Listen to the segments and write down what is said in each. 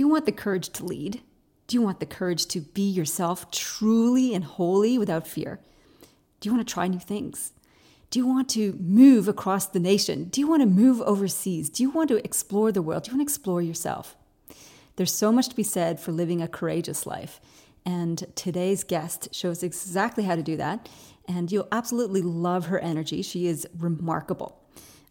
Do you want the courage to lead? Do you want the courage to be yourself truly and wholly without fear? Do you want to try new things? Do you want to move across the nation? Do you want to move overseas? Do you want to explore the world? Do you want to explore yourself? There's so much to be said for living a courageous life. And today's guest shows exactly how to do that. And you'll absolutely love her energy. She is remarkable.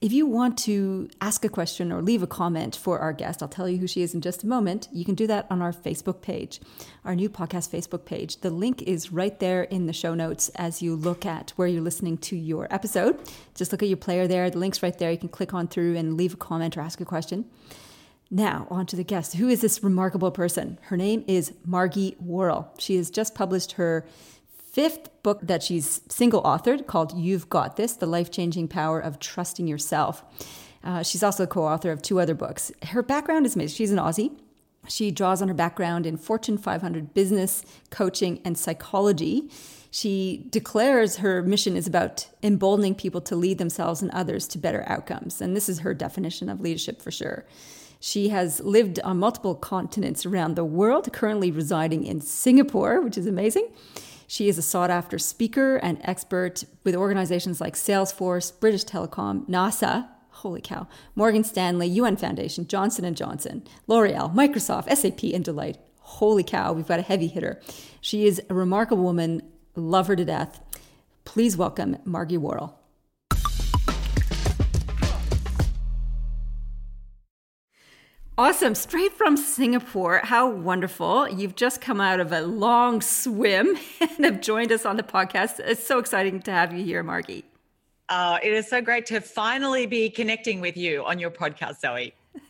If you want to ask a question or leave a comment for our guest, I'll tell you who she is in just a moment. You can do that on our Facebook page, our new podcast Facebook page. The link is right there in the show notes as you look at where you're listening to your episode. Just look at your player there. The link's right there. You can click on through and leave a comment or ask a question. Now, on to the guest. Who is this remarkable person? Her name is Margie Warrell. She has just published her fifth book that she's single authored called You've Got This The Life Changing Power of Trusting Yourself. Uh, she's also co author of two other books. Her background is amazing. She's an Aussie. She draws on her background in Fortune 500 business, coaching, and psychology. She declares her mission is about emboldening people to lead themselves and others to better outcomes. And this is her definition of leadership for sure. She has lived on multiple continents around the world, currently residing in Singapore, which is amazing. She is a sought after speaker and expert with organizations like Salesforce, British Telecom, NASA, holy cow, Morgan Stanley, UN Foundation, Johnson & Johnson, L'Oreal, Microsoft, SAP, and Deloitte. Holy cow, we've got a heavy hitter. She is a remarkable woman, love her to death. Please welcome Margie Warrell. Awesome. Straight from Singapore. How wonderful. You've just come out of a long swim and have joined us on the podcast. It's so exciting to have you here, Margie. Uh, it is so great to finally be connecting with you on your podcast, Zoe.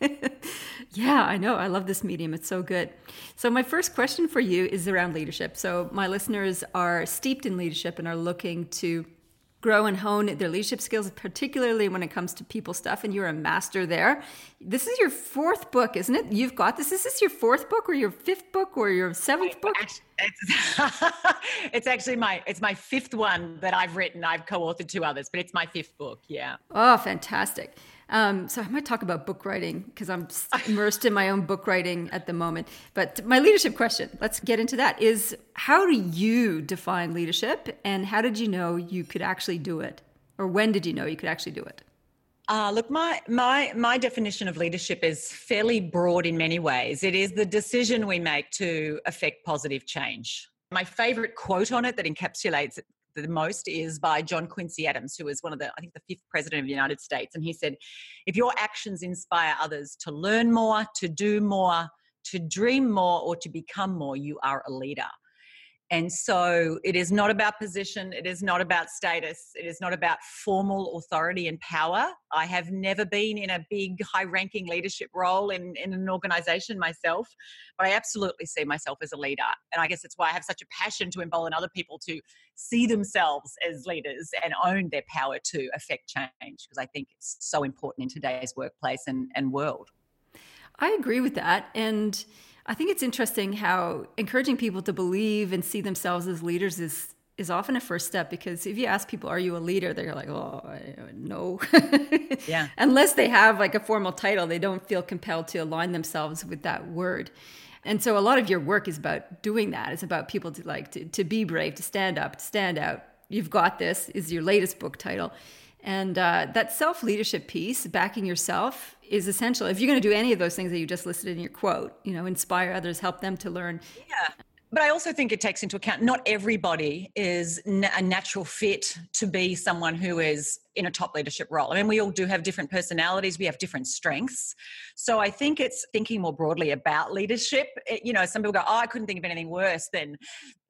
yeah, I know. I love this medium. It's so good. So, my first question for you is around leadership. So, my listeners are steeped in leadership and are looking to grow and hone their leadership skills, particularly when it comes to people stuff. And you're a master there. This is your fourth book, isn't it? You've got this. Is this your fourth book, or your fifth book, or your seventh book? It's, it's actually my it's my fifth one that I've written. I've co-authored two others, but it's my fifth book. Yeah. Oh, fantastic. Um, so I might talk about book writing because I'm immersed in my own book writing at the moment. But my leadership question, let's get into that, is how do you define leadership and how did you know you could actually do it? Or when did you know you could actually do it? Uh, look, my my my definition of leadership is fairly broad in many ways. It is the decision we make to affect positive change. My favorite quote on it that encapsulates the most is by John Quincy Adams, who was one of the, I think, the fifth president of the United States. And he said, if your actions inspire others to learn more, to do more, to dream more, or to become more, you are a leader. And so it is not about position, it is not about status, it is not about formal authority and power. I have never been in a big, high ranking leadership role in, in an organization myself, but I absolutely see myself as a leader. And I guess that's why I have such a passion to embolden other people to see themselves as leaders and own their power to affect change, because I think it's so important in today's workplace and, and world. I agree with that. And I think it's interesting how encouraging people to believe and see themselves as leaders is is often a first step because if you ask people, "Are you a leader?" they're like, "Oh, no." yeah. Unless they have like a formal title, they don't feel compelled to align themselves with that word. And so, a lot of your work is about doing that. It's about people to like to, to be brave, to stand up, to stand out. You've got this is your latest book title, and uh, that self leadership piece, backing yourself, is essential. If you're going to do any of those things that you just listed in your quote, you know, inspire others, help them to learn. Yeah. But I also think it takes into account not everybody is a natural fit to be someone who is in a top leadership role. I mean, we all do have different personalities, we have different strengths. So I think it's thinking more broadly about leadership. It, you know, some people go, Oh, I couldn't think of anything worse than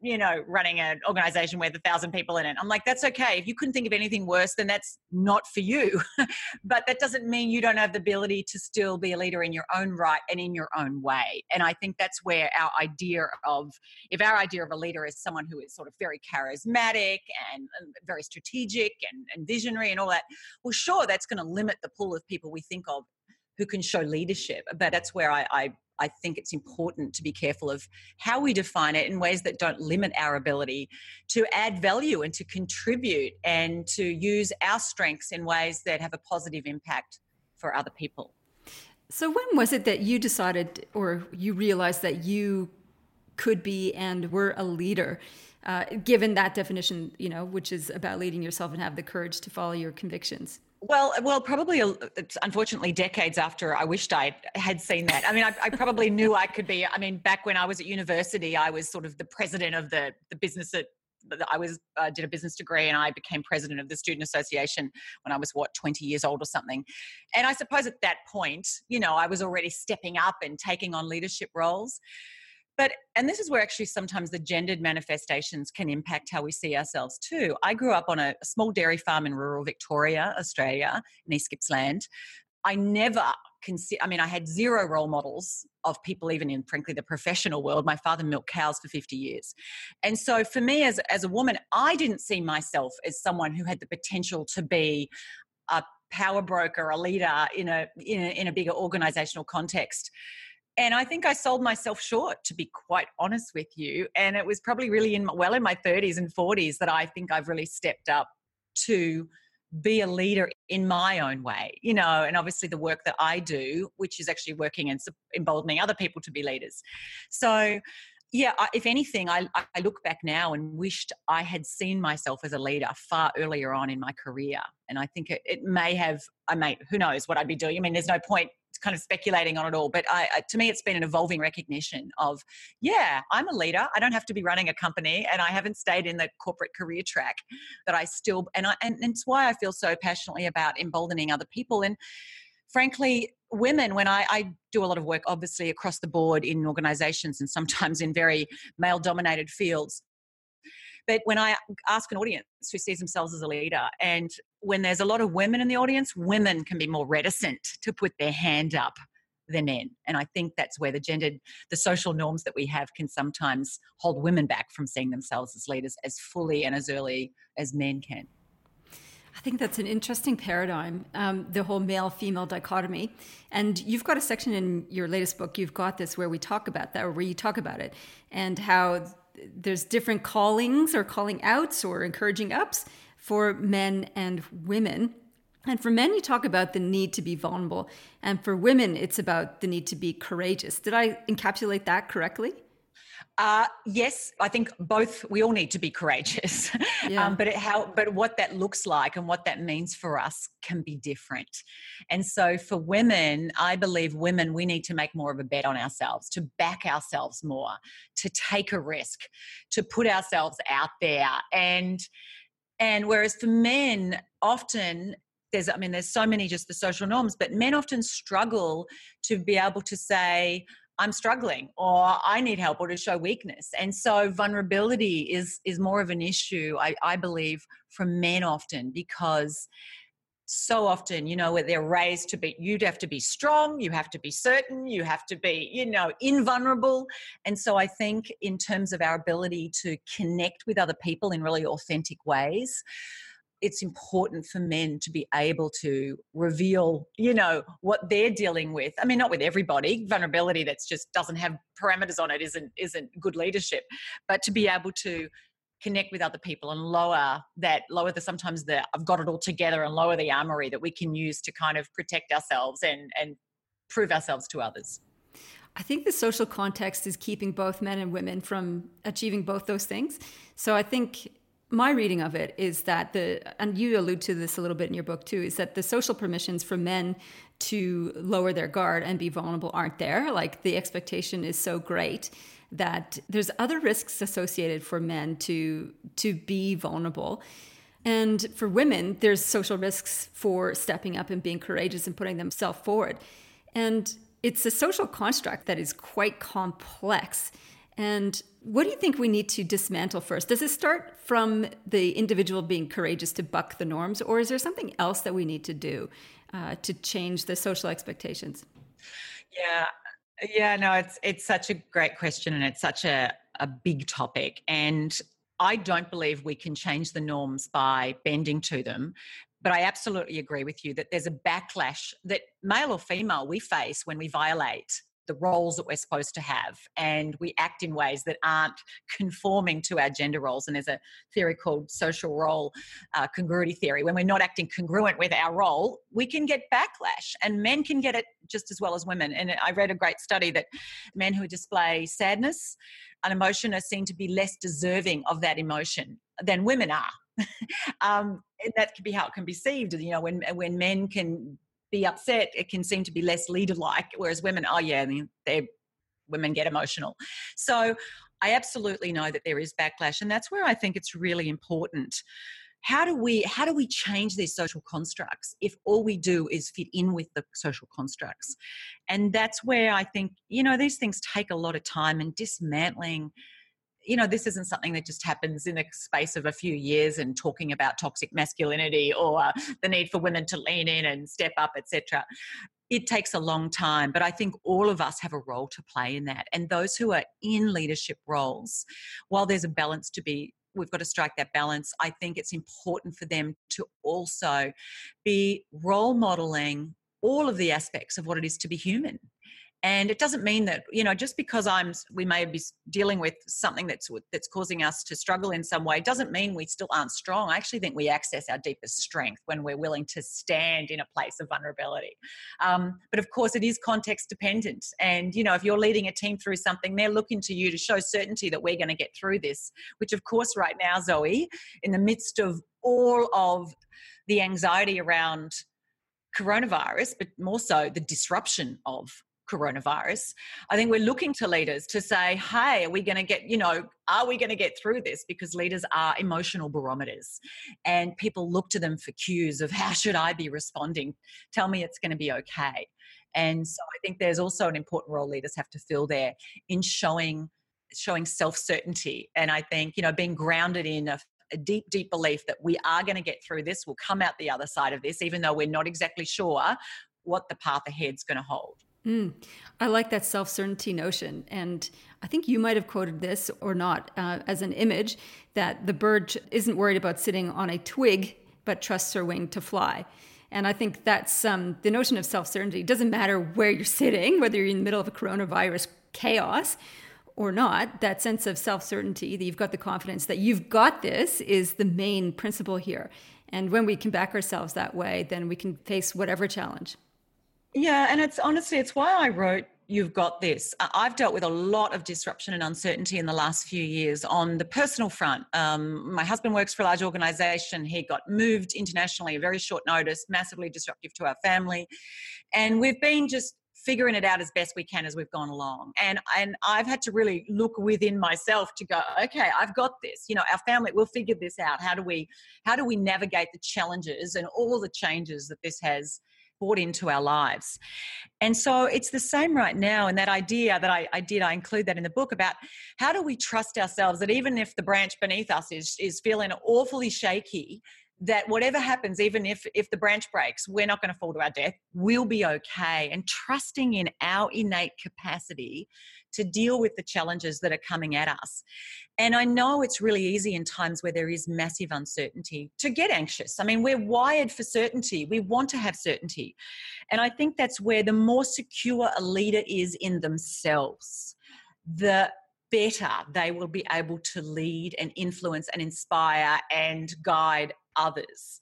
you know, running an organization with a thousand people in it. I'm like, that's okay. If you couldn't think of anything worse, then that's not for you. but that doesn't mean you don't have the ability to still be a leader in your own right and in your own way. And I think that's where our idea of, if our idea of a leader is someone who is sort of very charismatic and very strategic and, and visionary and all that, well, sure, that's going to limit the pool of people we think of who can show leadership. But that's where I, I I think it's important to be careful of how we define it in ways that don't limit our ability to add value and to contribute and to use our strengths in ways that have a positive impact for other people. So, when was it that you decided or you realized that you could be and were a leader? Uh, given that definition, you know, which is about leading yourself and have the courage to follow your convictions. Well, well, probably unfortunately decades after I wished I had seen that. I mean, I, I, probably knew I could be. I mean, back when I was at university, I was sort of the president of the the business at. I was uh, did a business degree and I became president of the student association when I was what 20 years old or something. And I suppose at that point, you know, I was already stepping up and taking on leadership roles. But, and this is where actually sometimes the gendered manifestations can impact how we see ourselves too. I grew up on a, small dairy farm in rural Victoria, Australia, in East Gippsland. I never consider, I mean, I had zero role models of people, even in frankly the professional world. My father milked cows for 50 years. And so for me as, as a woman, I didn't see myself as someone who had the potential to be a power broker, a leader in a, in a, in a bigger organizational context. And I think I sold myself short, to be quite honest with you. And it was probably really in well in my 30s and 40s that I think I've really stepped up to be a leader in my own way, you know, and obviously the work that I do, which is actually working and emboldening other people to be leaders. So, yeah, if anything, I, I look back now and wished I had seen myself as a leader far earlier on in my career. And I think it, it may have, I may, who knows what I'd be doing. I mean, there's no point kind of speculating on it all. But I, to me, it's been an evolving recognition of, yeah, I'm a leader. I don't have to be running a company, and I haven't stayed in the corporate career track. That I still, and I, and, and it's why I feel so passionately about emboldening other people. And frankly, women, when I, I do a lot of work, obviously across the board in organizations and sometimes in very male-dominated fields. But when I ask an audience who sees themselves as a leader, and when there's a lot of women in the audience, women can be more reticent to put their hand up than men. And I think that's where the gendered, the social norms that we have can sometimes hold women back from seeing themselves as leaders as fully and as early as men can. I think that's an interesting paradigm, um, the whole male female dichotomy. And you've got a section in your latest book, you've got this where we talk about that, or where you talk about it, and how there's different callings or calling outs or encouraging ups for men and women. And for men, you talk about the need to be vulnerable. And for women, it's about the need to be courageous. Did I encapsulate that correctly? Uh, yes, I think both. We all need to be courageous, yeah. um, but it, how, but what that looks like and what that means for us can be different. And so, for women, I believe women we need to make more of a bet on ourselves, to back ourselves more, to take a risk, to put ourselves out there, and and whereas for men, often there's i mean there's so many just the social norms but men often struggle to be able to say I'm struggling or I need help or to show weakness. And so vulnerability is is more of an issue, I, I believe, for men often because so often, you know, where they're raised to be, you'd have to be strong, you have to be certain, you have to be, you know, invulnerable. And so I think, in terms of our ability to connect with other people in really authentic ways, it's important for men to be able to reveal you know what they're dealing with. I mean not with everybody. Vulnerability that's just doesn't have parameters on it isn't isn't good leadership. But to be able to connect with other people and lower that lower the sometimes the i've got it all together and lower the armory that we can use to kind of protect ourselves and and prove ourselves to others I think the social context is keeping both men and women from achieving both those things. So I think my reading of it is that the and you allude to this a little bit in your book too is that the social permissions for men to lower their guard and be vulnerable aren't there. Like the expectation is so great that there's other risks associated for men to to be vulnerable. And for women there's social risks for stepping up and being courageous and putting themselves forward. And it's a social construct that is quite complex. And what do you think we need to dismantle first? Does it start from the individual being courageous to buck the norms, or is there something else that we need to do uh, to change the social expectations? Yeah, yeah, no, it's it's such a great question, and it's such a a big topic, and I don't believe we can change the norms by bending to them. But I absolutely agree with you that there's a backlash that male or female we face when we violate the roles that we're supposed to have and we act in ways that aren't conforming to our gender roles and there's a theory called social role uh, congruity theory when we're not acting congruent with our role we can get backlash and men can get it just as well as women and i read a great study that men who display sadness an emotion are seen to be less deserving of that emotion than women are um, and that can be how it can be perceived. You know, when when men can be upset, it can seem to be less leader-like, whereas women, oh yeah, they women get emotional. So I absolutely know that there is backlash, and that's where I think it's really important. How do we how do we change these social constructs if all we do is fit in with the social constructs? And that's where I think you know these things take a lot of time and dismantling you know, this isn't something that just happens in the space of a few years and talking about toxic masculinity or the need for women to lean in and step up, etc. It takes a long time, but I think all of us have a role to play in that. And those who are in leadership roles, while there's a balance to be we've got to strike that balance. I think it's important for them to also be role modeling all of the aspects of what it is to be human and it doesn't mean that you know just because i'm we may be dealing with something that's that's causing us to struggle in some way doesn't mean we still aren't strong. I actually think we access our deepest strength when we're willing to stand in a place of vulnerability. Um, but of course it is context dependent. And you know if you're leading a team through something they're looking to you to show certainty that we're going to get through this which of course right now zoe in the midst of all of the anxiety around coronavirus, but more so the disruption of coronavirus. I think we're looking to leaders to say, hey, are we going to get, you know, are we going to get through this? Because leaders are emotional barometers and people look to them for cues of how should I be responding? Tell me it's going to be okay. And so I think there's also an important role leaders have to fill there in showing showing self-certainty and i think you know being grounded in a, a deep, deep belief that we are going to get through this. We'll come out the other side of this, even though we're not exactly sure what the path ahead's going to hold. Mm, I like that self certainty notion. And I think you might have quoted this or not uh, as an image that the bird isn't worried about sitting on a twig, but trusts her wing to fly. And I think that's um, the notion of self certainty. It doesn't matter where you're sitting, whether you're in the middle of a coronavirus chaos or not, that sense of self certainty, that you've got the confidence that you've got this, is the main principle here. And when we can back ourselves that way, then we can face whatever challenge. Yeah, and it's honestly, it's why I wrote You've Got This. I've dealt with a lot of disruption and uncertainty in the last few years on the personal front. Um, my husband works for a large organization. He got moved internationally, very short notice, massively disruptive to our family. And we've been just figuring it out as best we can as we've gone along. And and I've had to really look within myself to go, okay, I've got this. You know, our family, we'll figure this out. How do we how do we navigate the challenges and all the changes that this has brought into our lives. And so it's the same right now. And that idea that I, I, did, I include that in the book about how do we trust ourselves that even if the branch beneath us is, is feeling awfully shaky, that whatever happens even if if the branch breaks we're not going to fall to our death we'll be okay and trusting in our innate capacity to deal with the challenges that are coming at us. And i know it's really easy in times where there is massive uncertainty to get anxious. I mean we're wired for certainty. We want to have certainty. And i think that's where the more secure a leader is in themselves the better they will be able to lead and influence and inspire and guide others.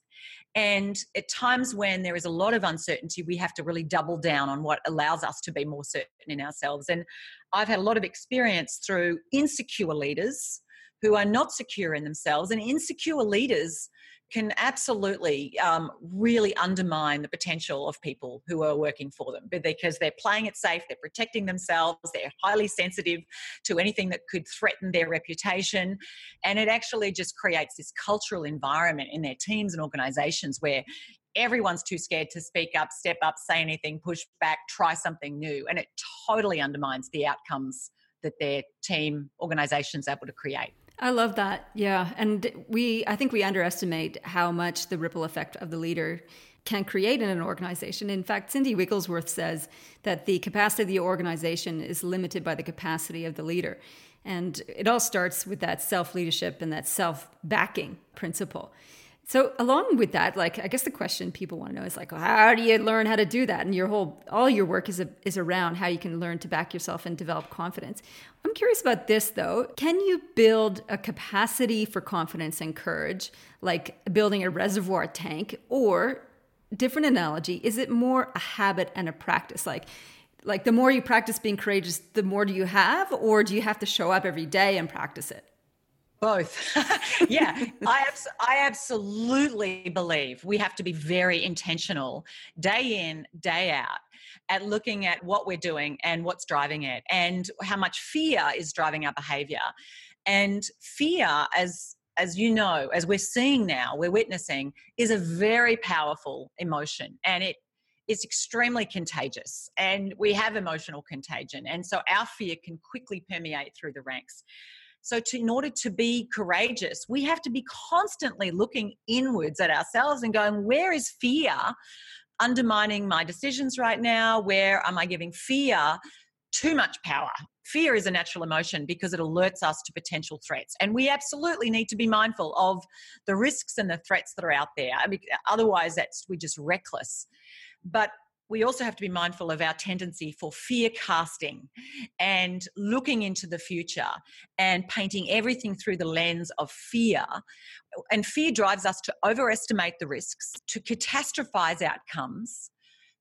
And at times when there is a lot of uncertainty, we have to really double down on what allows us to be more certain in ourselves. And I've had a lot of experience through insecure leaders who are not secure in themselves, and insecure leaders can absolutely um, really undermine the potential of people who are working for them because they're playing it safe, they're protecting themselves, they're highly sensitive to anything that could threaten their reputation. And it actually just creates this cultural environment in their teams and organizations where everyone's too scared to speak up, step up, say anything, push back, try something new. And it totally undermines the outcomes that their team organization's able to create. I love that. Yeah. And we, I think we underestimate how much the ripple effect of the leader can create in an organization. In fact, Cindy Wigglesworth says that the capacity of the organization is limited by the capacity of the leader. And it all starts with that self leadership and that self backing principle. So along with that, like I guess the question people want to know is like, well, how do you learn how to do that? And your whole all your work is a, is around how you can learn to back yourself and develop confidence. I'm curious about this though. Can you build a capacity for confidence and courage, like building a reservoir tank, or different analogy, is it more a habit and a practice? Like like the more you practice being courageous, the more do you have, or do you have to show up every day and practice it? Both. yeah, I, abs- I absolutely believe we have to be very intentional day in, day out at looking at what we're doing and what's driving it and how much fear is driving our behavior. And fear, as as you know, as we're seeing now, we're witnessing, is a very powerful emotion and it is extremely contagious. And we have emotional contagion. And so our fear can quickly permeate through the ranks. So, to, in order to be courageous, we have to be constantly looking inwards at ourselves and going, where is fear undermining my decisions right now? Where am I giving fear too much power? Fear is a natural emotion because it alerts us to potential threats. And we absolutely need to be mindful of the risks and the threats that are out there. I mean, otherwise, that's we're just reckless. But we also have to be mindful of our tendency for fear casting and looking into the future and painting everything through the lens of fear. And fear drives us to overestimate the risks, to catastrophize outcomes,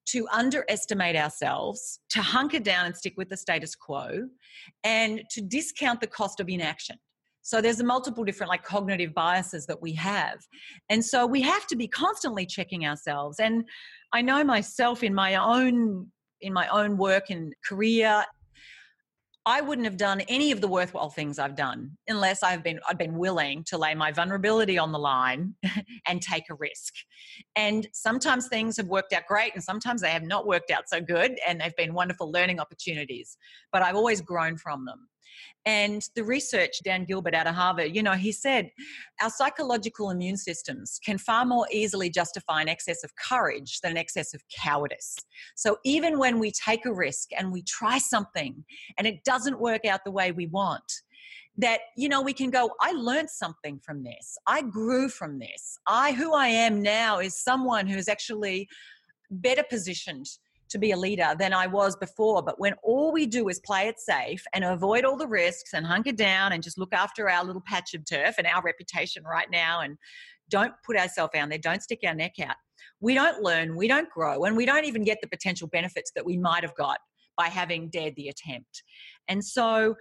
to underestimate ourselves, to hunker down and stick with the status quo, and to discount the cost of inaction. So there's a multiple different like cognitive biases that we have. And so we have to be constantly checking ourselves. And I know myself in my own in my own work and career I wouldn't have done any of the worthwhile things I've done unless I've been I've been willing to lay my vulnerability on the line and take a risk. And sometimes things have worked out great and sometimes they have not worked out so good and they've been wonderful learning opportunities, but I've always grown from them. And the research, Dan Gilbert out of Harvard, you know, he said our psychological immune systems can far more easily justify an excess of courage than an excess of cowardice. So even when we take a risk and we try something and it doesn't work out the way we want, that you know we can go i learned something from this i grew from this i who i am now is someone who's actually better positioned to be a leader than I was before. But when all we do is play it safe and avoid all the risks and hunker down and just look after our little patch of turf and our reputation right now and don't put ourselves out there, don't stick our neck out, we don't learn, we don't grow, and we don't even get the potential benefits that we might have got by having dared the attempt. And so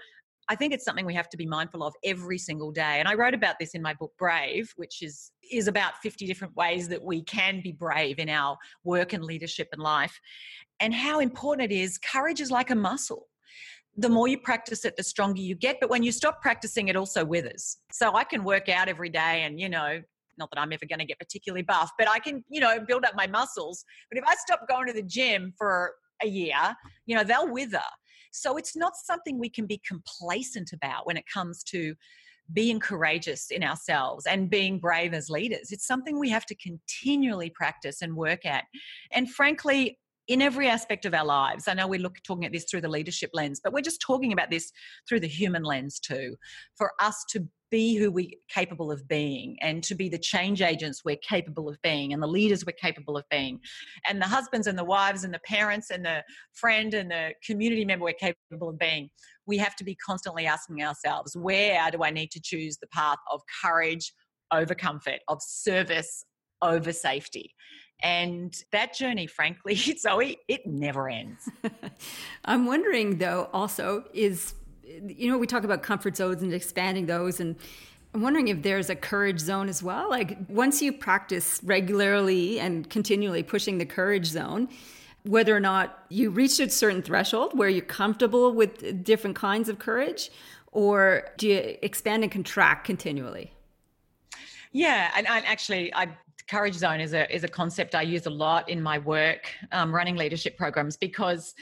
I think it's something we have to be mindful of every single day. And I wrote about this in my book Brave, which is is about 50 different ways that we can be brave in our work and leadership and life. And how important it is. Courage is like a muscle. The more you practice it, the stronger you get. But when you stop practicing, it also withers. So I can work out every day and, you know, not that I'm ever going to get particularly buff, but I can, you know, build up my muscles. But if I stop going to the gym for a year, you know, they'll wither. So it's not something we can be complacent about when it comes to being courageous in ourselves and being brave as leaders. It's something we have to continually practice and work at. And frankly, in every aspect of our lives. I know we're look, talking at this through the leadership lens, but we're just talking about this through the human lens too. For us to be who we're capable of being and to be the change agents we're capable of being and the leaders we're capable of being. And the husbands and the wives and the parents and the friend and the community member we're capable of being we have to be constantly asking ourselves where do i need to choose the path of courage over comfort of service over safety? And that journey frankly zoe it never ends. I'm wondering though also is you know, we talk about comfort zones and expanding those and I'm wondering if there's a courage zone as well. Like once you practice regularly and continually pushing the courage zone, whether or not you reach a certain threshold where you're comfortable with different kinds of courage, or do you expand and contract continually? Yeah, and, and actually, I courage zone is a is a concept I use a lot in my work um, running leadership programs because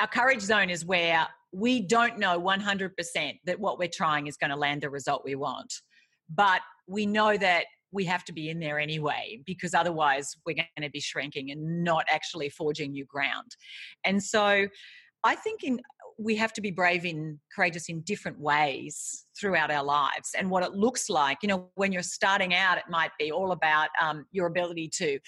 our courage zone is where we don't know 100% that what we're trying is going to land the result we want. But we know that we have to be in there anyway because otherwise we're going to be shrinking and not actually forging new ground. And so I think in we have to be brave and courageous in different ways throughout our lives and what it looks like you know when you're starting out it might be all about um, your ability to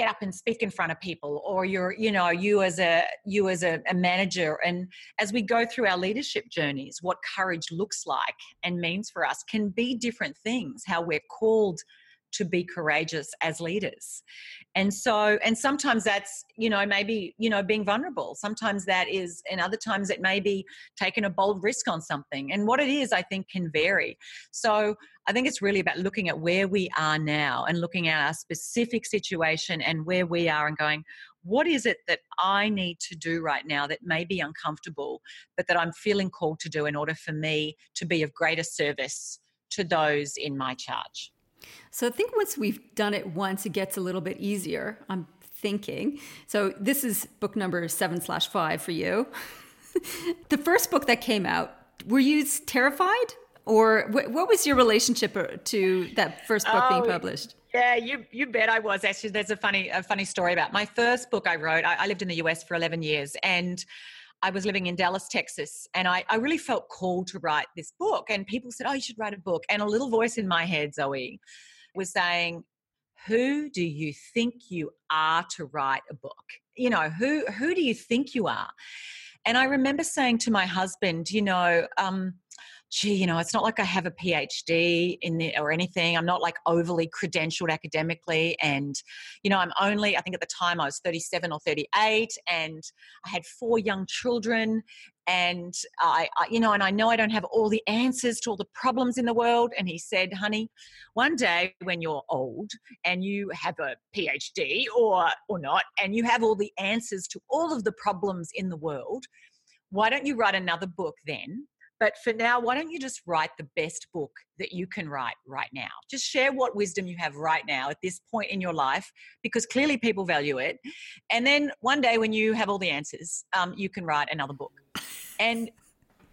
get up and speak in front of people or you're you know you as a you as a, a, manager. And as we go through our leadership journeys what courage looks like and means for us can be different things how we're called to be courageous as leaders. And so and sometimes that's you know maybe you know being vulnerable. Sometimes that is and other times it may be taking a bold risk on something. And what it is i think can vary. So i think it's really about looking at where we are now and looking at our specific situation and where we are and going what is it that I need to do right now that may be uncomfortable, but that I'm feeling called to do in order for me to be of greater service to those in my charge? So I think once we've done it once, it gets a little bit easier. I'm thinking. So this is book number seven slash five for you. the first book that came out, were you terrified? Or what was your relationship uh, to that first book oh, being published? Yeah, you you bet I was. Actually, there's a funny a funny story about my first book I wrote. I, I lived in the US for 11 years, and I was living in Dallas, Texas, and I, I really felt called to write this book. And people said, Oh, you should write a book. And a little voice in my head, Zoe, was saying, Who do you think you are to write a book? You know, who who do you think you are? And I remember saying to my husband, you know, um, gee, you know, it's not like I have a PhD in the, or anything. I'm not like overly credentialed academically. And, you know, I'm only, I think at the time I was 37 or 38 and I had four young children. And I, I, you know, and I know I don't have all the answers to all the problems in the world. And he said, honey, one day when you're old and you have a PhD or, or not, and you have all the answers to all of the problems in the world, why don't you write another book then but for now, why don't you just write the best book that you can write right now? Just share what wisdom you have right now at this point in your life, because clearly people value it. And then one day, when you have all the answers, um, you can write another book. And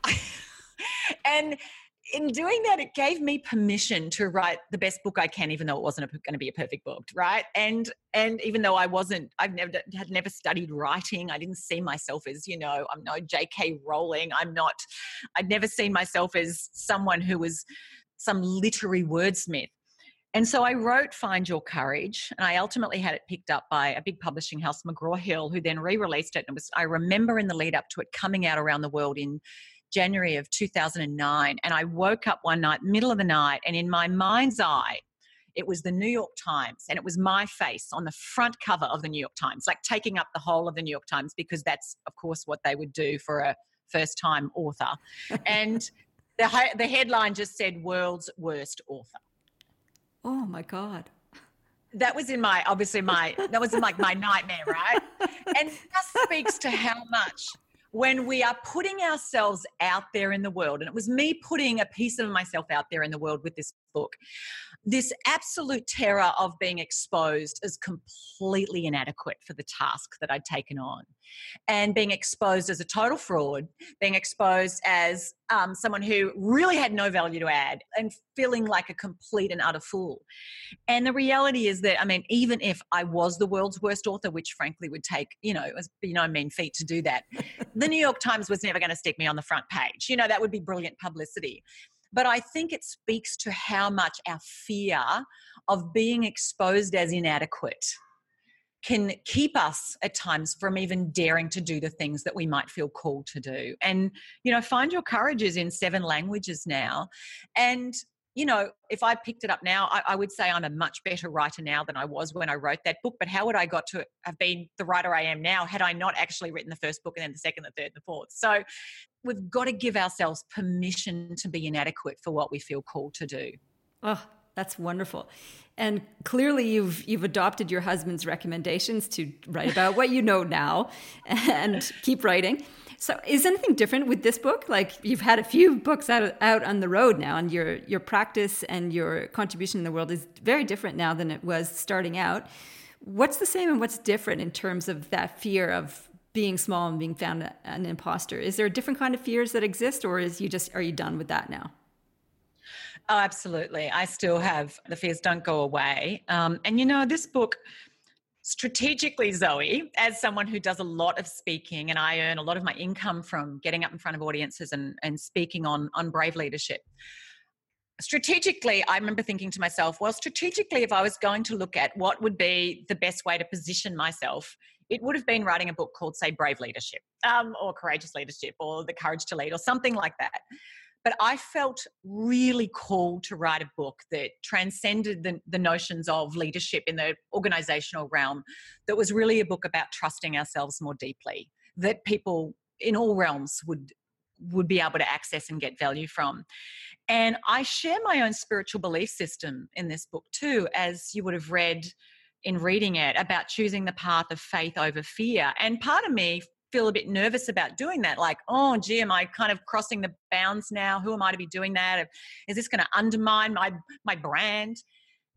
and in doing that, it gave me permission to write the best book I can, even though it wasn't going to be a perfect book, right? And and even though I wasn't, I've never had never studied writing. I didn't see myself as, you know, I'm no J.K. Rowling. I'm not. I'd never seen myself as someone who was some literary wordsmith. And so I wrote Find Your Courage, and I ultimately had it picked up by a big publishing house, McGraw Hill, who then re-released it. And it was I remember in the lead up to it coming out around the world in January of 2009. And I woke up one night, middle of the night, and in my mind's eye, it was the New York Times and it was my face on the front cover of the New York Times, like taking up the whole of the New York Times because that's, of course, what they would do for a first time author. and the, the headline just said, World's Worst Author. Oh my God that was in my obviously my that was in like my nightmare right and that speaks to how much when we are putting ourselves out there in the world, and it was me putting a piece of myself out there in the world with this book, this absolute terror of being exposed as completely inadequate for the task that I'd taken on, and being exposed as a total fraud, being exposed as um, someone who really had no value to add, and feeling like a complete and utter fool. And the reality is that, I mean, even if I was the world's worst author, which frankly would take, you know, it was you know mean feat to do that, the New York Times was never going to stick me on the front page. You know, that would be brilliant publicity. But I think it speaks to how much our fear of being exposed as inadequate can keep us at times from even daring to do the things that we might feel called to do. And, you know, find your courage is in seven languages now. And you know, if I picked it up now, I, I, would say I'm a much better writer now than I was when I wrote that book. But how would I got to have been the writer I am now had I not actually written the first book and then the second, the third, the fourth? So we've got to give ourselves permission to be inadequate for what we feel called to do. Oh, that's wonderful. And clearly you've you've adopted your husband's recommendations to write about what you know now and keep writing. So, is anything different with this book? Like you've had a few books out out on the road now, and your your practice and your contribution in the world is very different now than it was starting out. What's the same and what's different in terms of that fear of being small and being found an imposter? Is there a different kind of fears that exist, or is you just are you done with that now? Oh, absolutely. I still have the fears don't go away. Um, and you know, this book strategically, Zoe, as someone who does a lot of speaking and I earn a lot of my income from getting up in front of audiences and, and speaking on, on brave leadership. Strategically, I remember thinking to myself, well, strategically, if I was going to look at what would be the best way to position myself, it would have been writing a book called, say, Brave Leadership um, or Courageous Leadership or The Courage to Lead or something like that. But I felt really called to write a book that transcended the, the notions of leadership in the organizational realm, that was really a book about trusting ourselves more deeply, that people in all realms would would be able to access and get value from. And I share my own spiritual belief system in this book too, as you would have read in reading it about choosing the path of faith over fear. And part of me feel a bit nervous about doing that. Like, oh, gee, am I kind of crossing the bounds now? Who am I to be doing that? Is this going to undermine my my brand?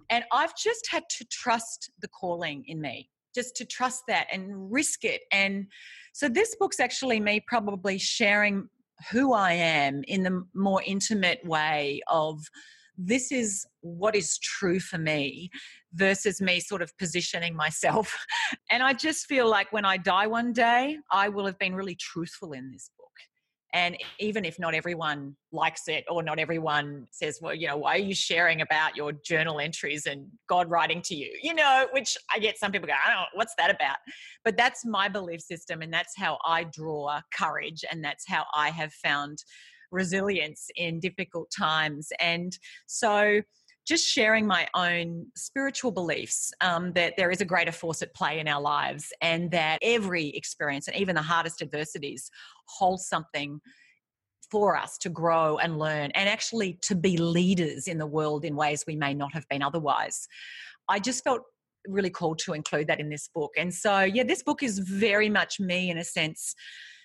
And I've just had to trust the calling in me, just to trust that and risk it. And so this book's actually me probably sharing who I am in the more intimate way of this is what is true for me versus me sort of positioning myself. And I just feel like when I die one day, I will have been really truthful in this book. And even if not everyone likes it or not everyone says, well, you know, why are you sharing about your journal entries and God writing to you? You know, which I get some people go, I don't know, what's that about? But that's my belief system. And that's how I draw courage. And that's how I have found resilience in difficult times. And so, just sharing my own spiritual beliefs um, that there is a greater force at play in our lives and that every experience and even the hardest adversities hold something for us to grow and learn and actually to be leaders in the world in ways we may not have been otherwise. I just felt really called to include that in this book. And so, yeah, this book is very much me in a sense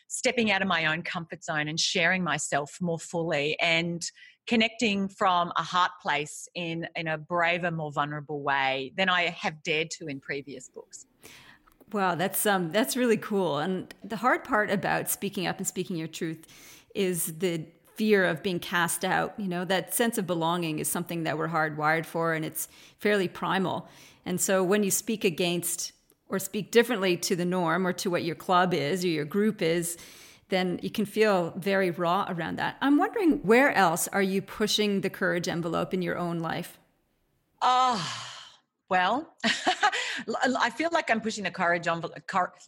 stepping out of my own comfort zone and sharing myself more fully and connecting from a heart place in in a braver more vulnerable way than i have dared to in previous books. Wow that's um that's really cool. And the hard part about speaking up and speaking your truth is the fear of being cast out you know? That sense of belonging is something that we're hardwired for and it's fairly primal. And so when you speak against or speak differently to the norm or to what your club is or your group is, then you can feel very raw around that. I'm wondering where else are you pushing the courage envelope in your own life? Oh, well, I feel like I'm pushing the courage envelope,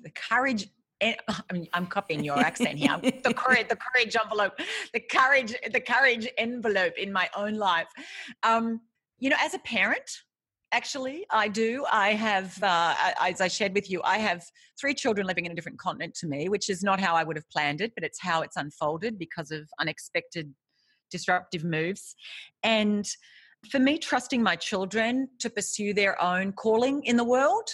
the courage I mean, I'm copying your accent here. the courage, the courage envelope, the courage, the courage envelope in my own life. Um, you know, as a parent, Actually, I do. I have, uh, as I shared with you, I have three children living in a different continent to me, which is not how I would have planned it, but it's how it's unfolded because of unexpected disruptive moves. And for me, trusting my children to pursue their own calling in the world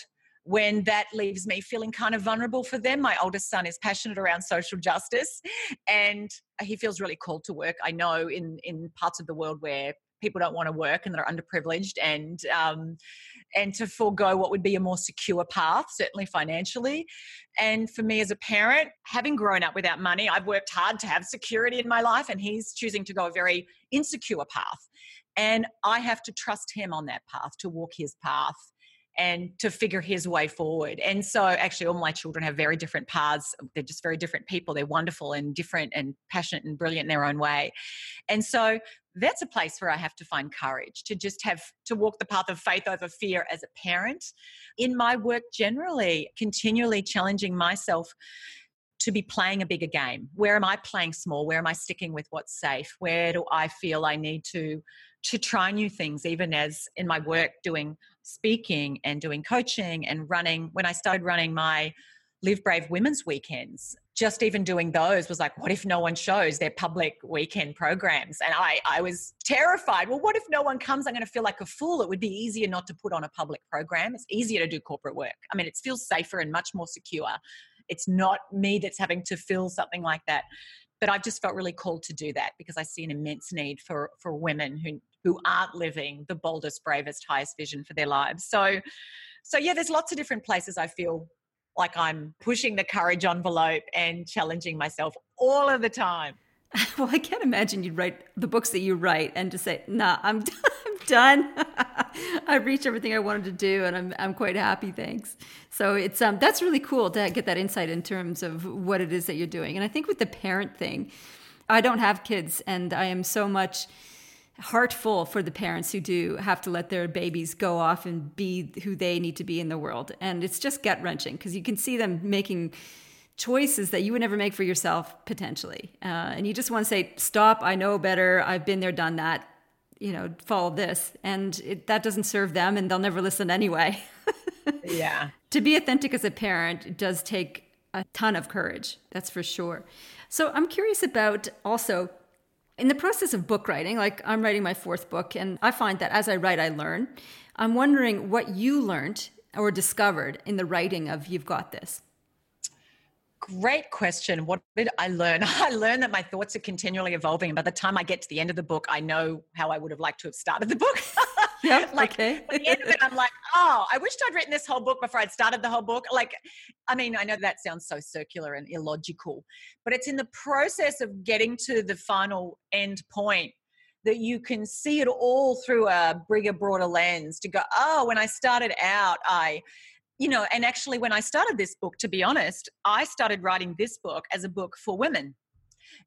when that leaves me feeling kind of vulnerable for them. My oldest son is passionate around social justice and he feels really called to work. I know in, in parts of the world where people don't want to work and they're underprivileged and um, and to forego what would be a more secure path certainly financially. And for me as a parent having grown up without money i've worked hard to have security in my life and he's choosing to go a very insecure path. And i have to trust him on that path to walk his path and to figure his way forward. And so, actually, all my children have very different paths. They're just very different people. They're wonderful and different and passionate and brilliant in their own way. And so, that's a place where I have to find courage to just have to walk the path of faith over fear as a parent. In my work generally, continually challenging myself to be playing a bigger game. Where am I playing small? Where am I sticking with what's safe? Where do I feel I need to to try new things even as in my work doing speaking and doing coaching and running when I started running my Live Brave Women's Weekends, just even doing those was like, what if no one shows their public weekend programs? And I, I was terrified. Well, what if no one comes? I'm going to feel like a fool. It would be easier not to put on a public program. It's easier to do corporate work. I mean, it feels safer and much more secure. It's not me that's having to fill something like that. But I've just felt really called to do that because I see an immense need for, for women who, who aren't living the boldest, bravest, highest vision for their lives. So, so yeah, there's lots of different places I feel like I'm pushing the courage envelope and challenging myself all of the time. Well, I can't imagine you'd write the books that you write and just say, "Nah, I'm done, I'm done. I've reached everything I wanted to do, and I'm I'm quite happy. Thanks. So it's um that's really cool to get that insight in terms of what it is that you're doing. And I think with the parent thing, I don't have kids, and I am so much heartful for the parents who do have to let their babies go off and be who they need to be in the world. And it's just gut wrenching because you can see them making choices that you would never make for yourself potentially. Uh, and you just want to say, stop, I know better, I've been there, done that, you know, follow this. And it, that doesn't serve them and they'll never listen anyway. yeah. To be authentic as a parent does take a ton of courage, that's for sure. So I'm curious about also in the process of book writing, like I'm writing my fourth book, and I find that as I write, I learn. I'm wondering what you learned or discovered in the writing of You've Got This. Great question. What did I learn? I learned that my thoughts are continually evolving. And by the time I get to the end of the book, I know how I would have liked to have started the book. Yeah. like okay. at the end of it, I'm like, oh, I wished I'd written this whole book before I'd started the whole book. Like, I mean, I know that sounds so circular and illogical, but it's in the process of getting to the final end point that you can see it all through a bigger, broader lens to go, oh, when I started out, I you know, and actually, when I started this book, to be honest, I started writing this book as a book for women.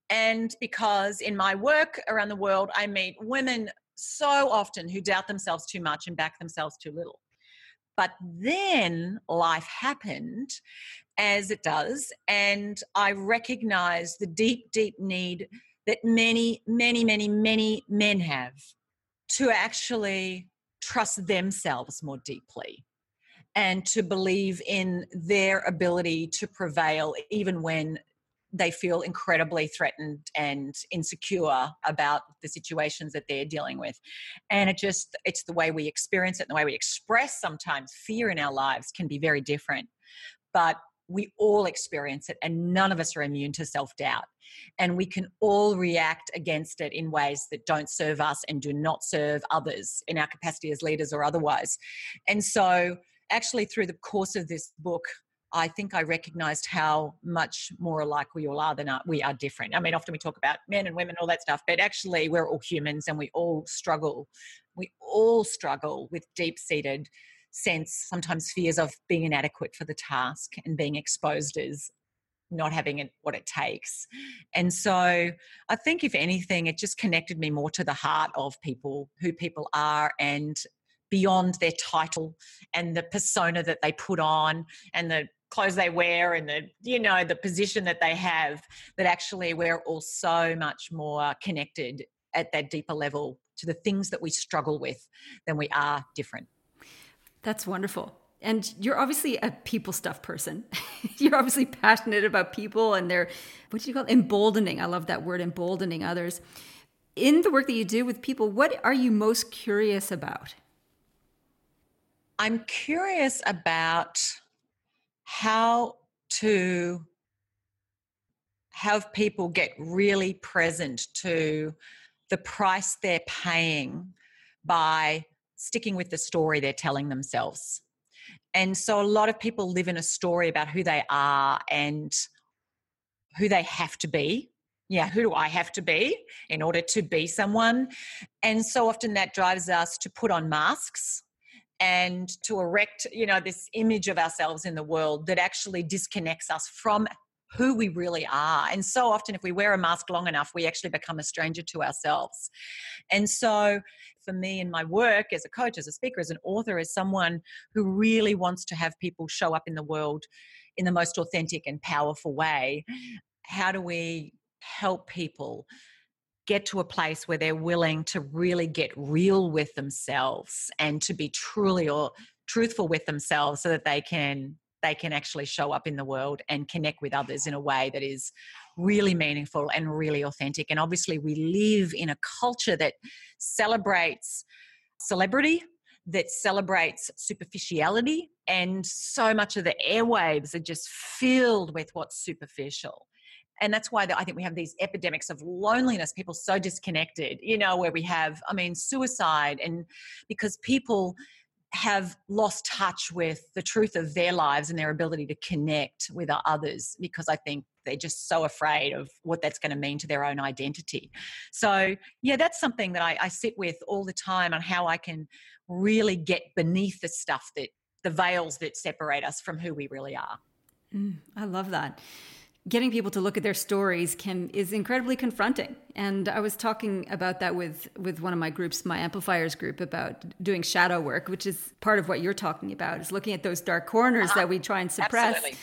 And because in my work around the world, I meet women so often who doubt themselves too much and back themselves too little. But then life happened as it does, and I recognized the deep, deep need that many, many, many, many men have to actually trust themselves more deeply and to believe in their ability to prevail even when they feel incredibly threatened and insecure about the situations that they're dealing with. And it just it's the way we experience it and the way we express sometimes fear in our lives can be very different. But we all experience it and none of us are immune to self-doubt. And we can all react against it in ways that don't serve us and do not serve others in our capacity as leaders or otherwise. And so actually through the course of this book I think I recognized how much more alike we all are than we are different. I mean, often we talk about men and women, all that stuff, but actually we're all humans and we all struggle. We all struggle with deep seated sense, sometimes fears of being inadequate for the task and being exposed as not having it, what it takes. And so I think, if anything, it just connected me more to the heart of people, who people are, and beyond their title and the persona that they put on and the clothes they wear and the you know the position that they have that actually we're all so much more connected at that deeper level to the things that we struggle with than we are different. That's wonderful. And you're obviously a people stuff person. You're obviously passionate about people and they're what do you call it? Emboldening. I love that word emboldening others. In the work that you do with people what are you most curious about i'm curious about how to have people get really present to the price they're paying by sticking with the story they're telling themselves. And so a lot of people live in a story about who they are and who they have to be. Yeah, who do I have to be in order to be someone? And so often that drives us to put on masks and to erect you know this image of ourselves in the world that actually disconnects us from who we really are. And so often if we wear a mask long enough we actually become a stranger to ourselves. And so for me in my work as a coach as a speaker as an author as someone who really wants to have people show up in the world in the most authentic and powerful way how do we help people get to a place where they're willing to really get real with themselves and to be truly or truthful with themselves so that they can they can actually show up in the world and connect with others in a way that is really meaningful and really authentic. And obviously we live in a culture that celebrates celebrity that celebrates superficiality and so much of the airwaves are just filled with what's superficial and that's why i think we have these epidemics of loneliness people so disconnected you know where we have i mean suicide and because people have lost touch with the truth of their lives and their ability to connect with others because i think they're just so afraid of what that's going to mean to their own identity. So, yeah, that's something that I, I sit with all the time on how I can really get beneath the stuff that the veils that separate us from who we really are. Mm, I love that getting people to look at their stories can is incredibly confronting and i was talking about that with with one of my groups my amplifiers group about doing shadow work which is part of what you're talking about is looking at those dark corners uh-huh. that we try and suppress Absolutely.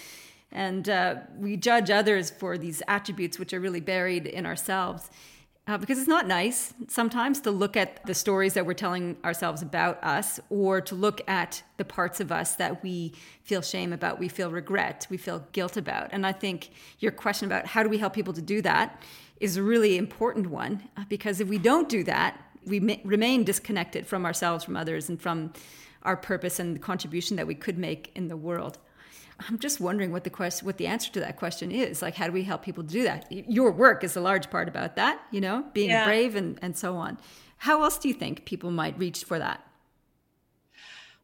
and uh, we judge others for these attributes which are really buried in ourselves uh, because it's not nice sometimes to look at the stories that we're telling ourselves about us or to look at the parts of us that we feel shame about, we feel regret, we feel guilt about. And I think your question about how do we help people to do that is a really important one uh, because if we don't do that, we may, remain disconnected from ourselves, from others, and from our purpose and the contribution that we could make in the world. I'm just wondering what the question, what the answer to that question is. Like, how do we help people do that? Your work is a large part about that, you know, being yeah. brave and, and so on. How else do you think people might reach for that?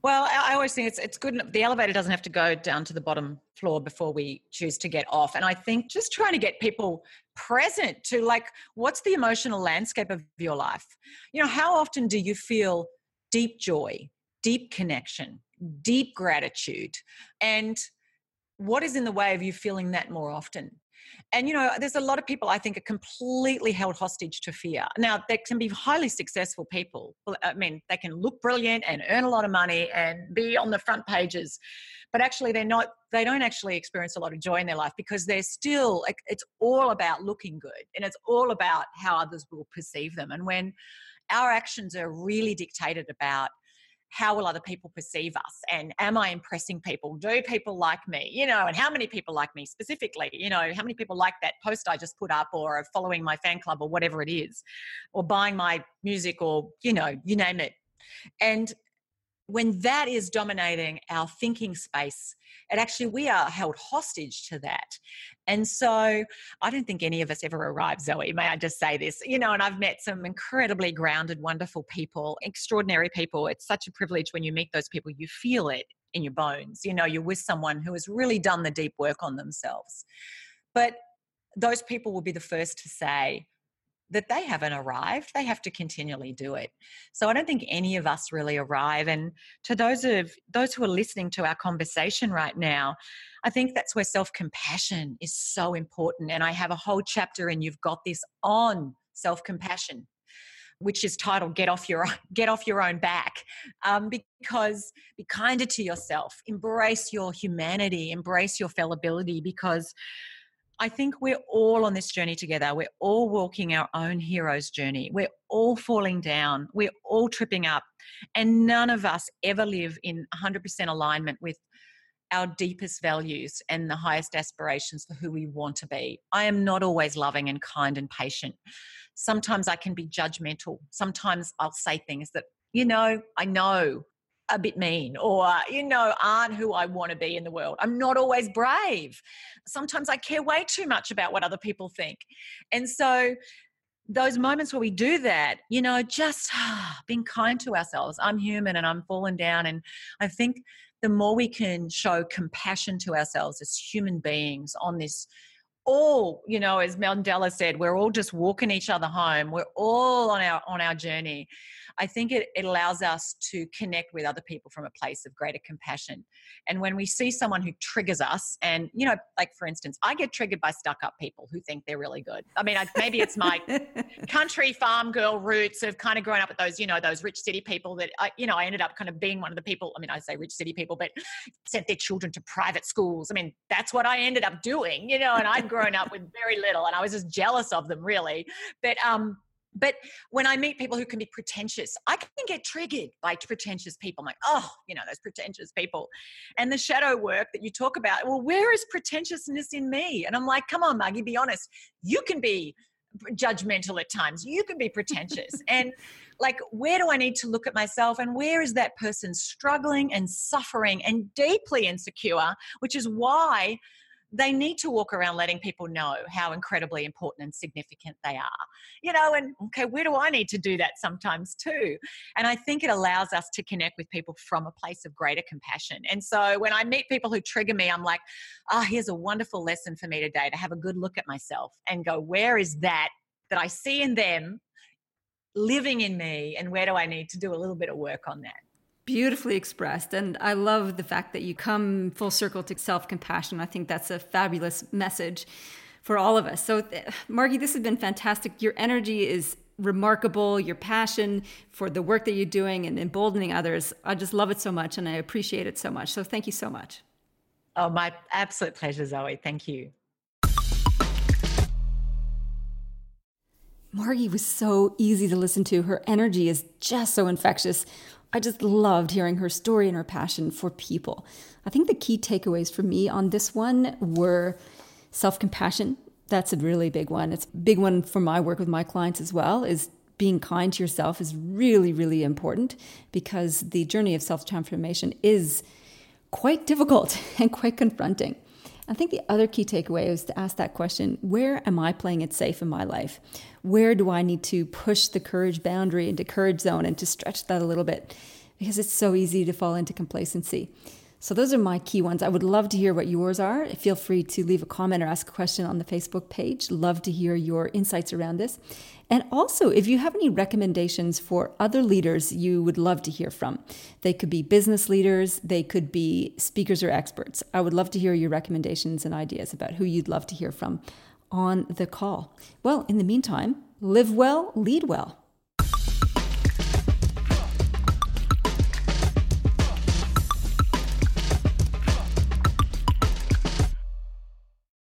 Well, I always think it's it's good. The elevator doesn't have to go down to the bottom floor before we choose to get off. And I think just trying to get people present to like, what's the emotional landscape of your life? You know, how often do you feel deep joy, deep connection, deep gratitude, and what is in the way of you feeling that more often? And you know, there's a lot of people I think are completely held hostage to fear. Now, they can be highly successful people. I mean, they can look brilliant and earn a lot of money and be on the front pages, but actually, they're not. They don't actually experience a lot of joy in their life because they're still. It's all about looking good, and it's all about how others will perceive them. And when our actions are really dictated about how will other people perceive us? And am i impressing people? Do people like me? You know and how many people like me specifically? You know how many people like that post i just put up or are following my fan club or whatever it is or buying my music or you know you name it. And when that is dominating our thinking space and actually we are held hostage to that. And so i don't think any of us ever arrive zoe may i just say this? You know and i've met some incredibly grounded wonderful people extraordinary people. It's such a privilege when you meet those people you feel it in your bones. You know you're with someone who has really done the deep work on themselves. But those people will be the first to say that they haven't arrived they have to continually do it. So i don't think any of us really arrive and to those of those who are listening to our conversation right now i think that's where self-compassion is so important and i have a whole chapter and you've got this on self-compassion which is titled "Get Off Your Get Off Your Own Back," um, because be kinder to yourself, embrace your humanity, embrace your fallibility, because I think we're all on this journey together. We're all walking our own hero's journey. We're all falling down. We're all tripping up. And none of us ever live in 100% alignment with our deepest values and the highest aspirations for who we want to be. I am not always loving and kind and patient. Sometimes I can be judgmental. Sometimes I'll say things that, you know, I know a bit mean or, you know, aren't who I want to be in the world. I'm not always brave. Sometimes I care way too much about what other people think. And so, those moments where we do that, you know, just being kind to ourselves. I'm human and I'm fallen down. And I think the more we can show compassion to ourselves as human beings on this all you know as mandela said we're all just walking each other home we're all on our on our journey I think it, it allows us to connect with other people from a place of greater compassion. And when we see someone who triggers us, and, you know, like for instance, I get triggered by stuck up people who think they're really good. I mean, I, maybe it's my country farm girl roots of kind of growing up with those, you know, those rich city people that, I, you know, I ended up kind of being one of the people. I mean, I say rich city people, but sent their children to private schools. I mean, that's what I ended up doing, you know, and I'd grown up with very little and I was just jealous of them, really. But, um, but when I meet people who can be pretentious, I can get triggered by pretentious people. I'm like, oh, you know, those pretentious people. And the shadow work that you talk about, well, where is pretentiousness in me? And I'm like, come on, Maggie, be honest. You can be judgmental at times. You can be pretentious. and like, where do I need to look at myself? And where is that person struggling and suffering and deeply insecure? Which is why they need to walk around letting people know how incredibly important and significant they are. You know, and okay, where do I need to do that sometimes too? And I think it allows us to connect with people from a place of greater compassion. And so when I meet people who trigger me, I'm like, ah, oh, here's a wonderful lesson for me today to have a good look at myself and go, where is that that I see in them living in me and where do I need to do a little bit of work on that? Beautifully expressed. And I love the fact that you come full circle to self compassion. I think that's a fabulous message for all of us. So, Margie, this has been fantastic. Your energy is remarkable, your passion for the work that you're doing and emboldening others. I just love it so much and I appreciate it so much. So, thank you so much. Oh, my absolute pleasure, Zoe. Thank you. Margie was so easy to listen to. Her energy is just so infectious. I just loved hearing her story and her passion for people. I think the key takeaways for me on this one were self compassion. That's a really big one. It's a big one for my work with my clients as well, is being kind to yourself is really, really important because the journey of self transformation is quite difficult and quite confronting. I think the other key takeaway is to ask that question where am I playing it safe in my life? Where do I need to push the courage boundary into courage zone and to stretch that a little bit? Because it's so easy to fall into complacency. So, those are my key ones. I would love to hear what yours are. Feel free to leave a comment or ask a question on the Facebook page. Love to hear your insights around this. And also, if you have any recommendations for other leaders you would love to hear from, they could be business leaders, they could be speakers or experts. I would love to hear your recommendations and ideas about who you'd love to hear from on the call. Well, in the meantime, live well, lead well.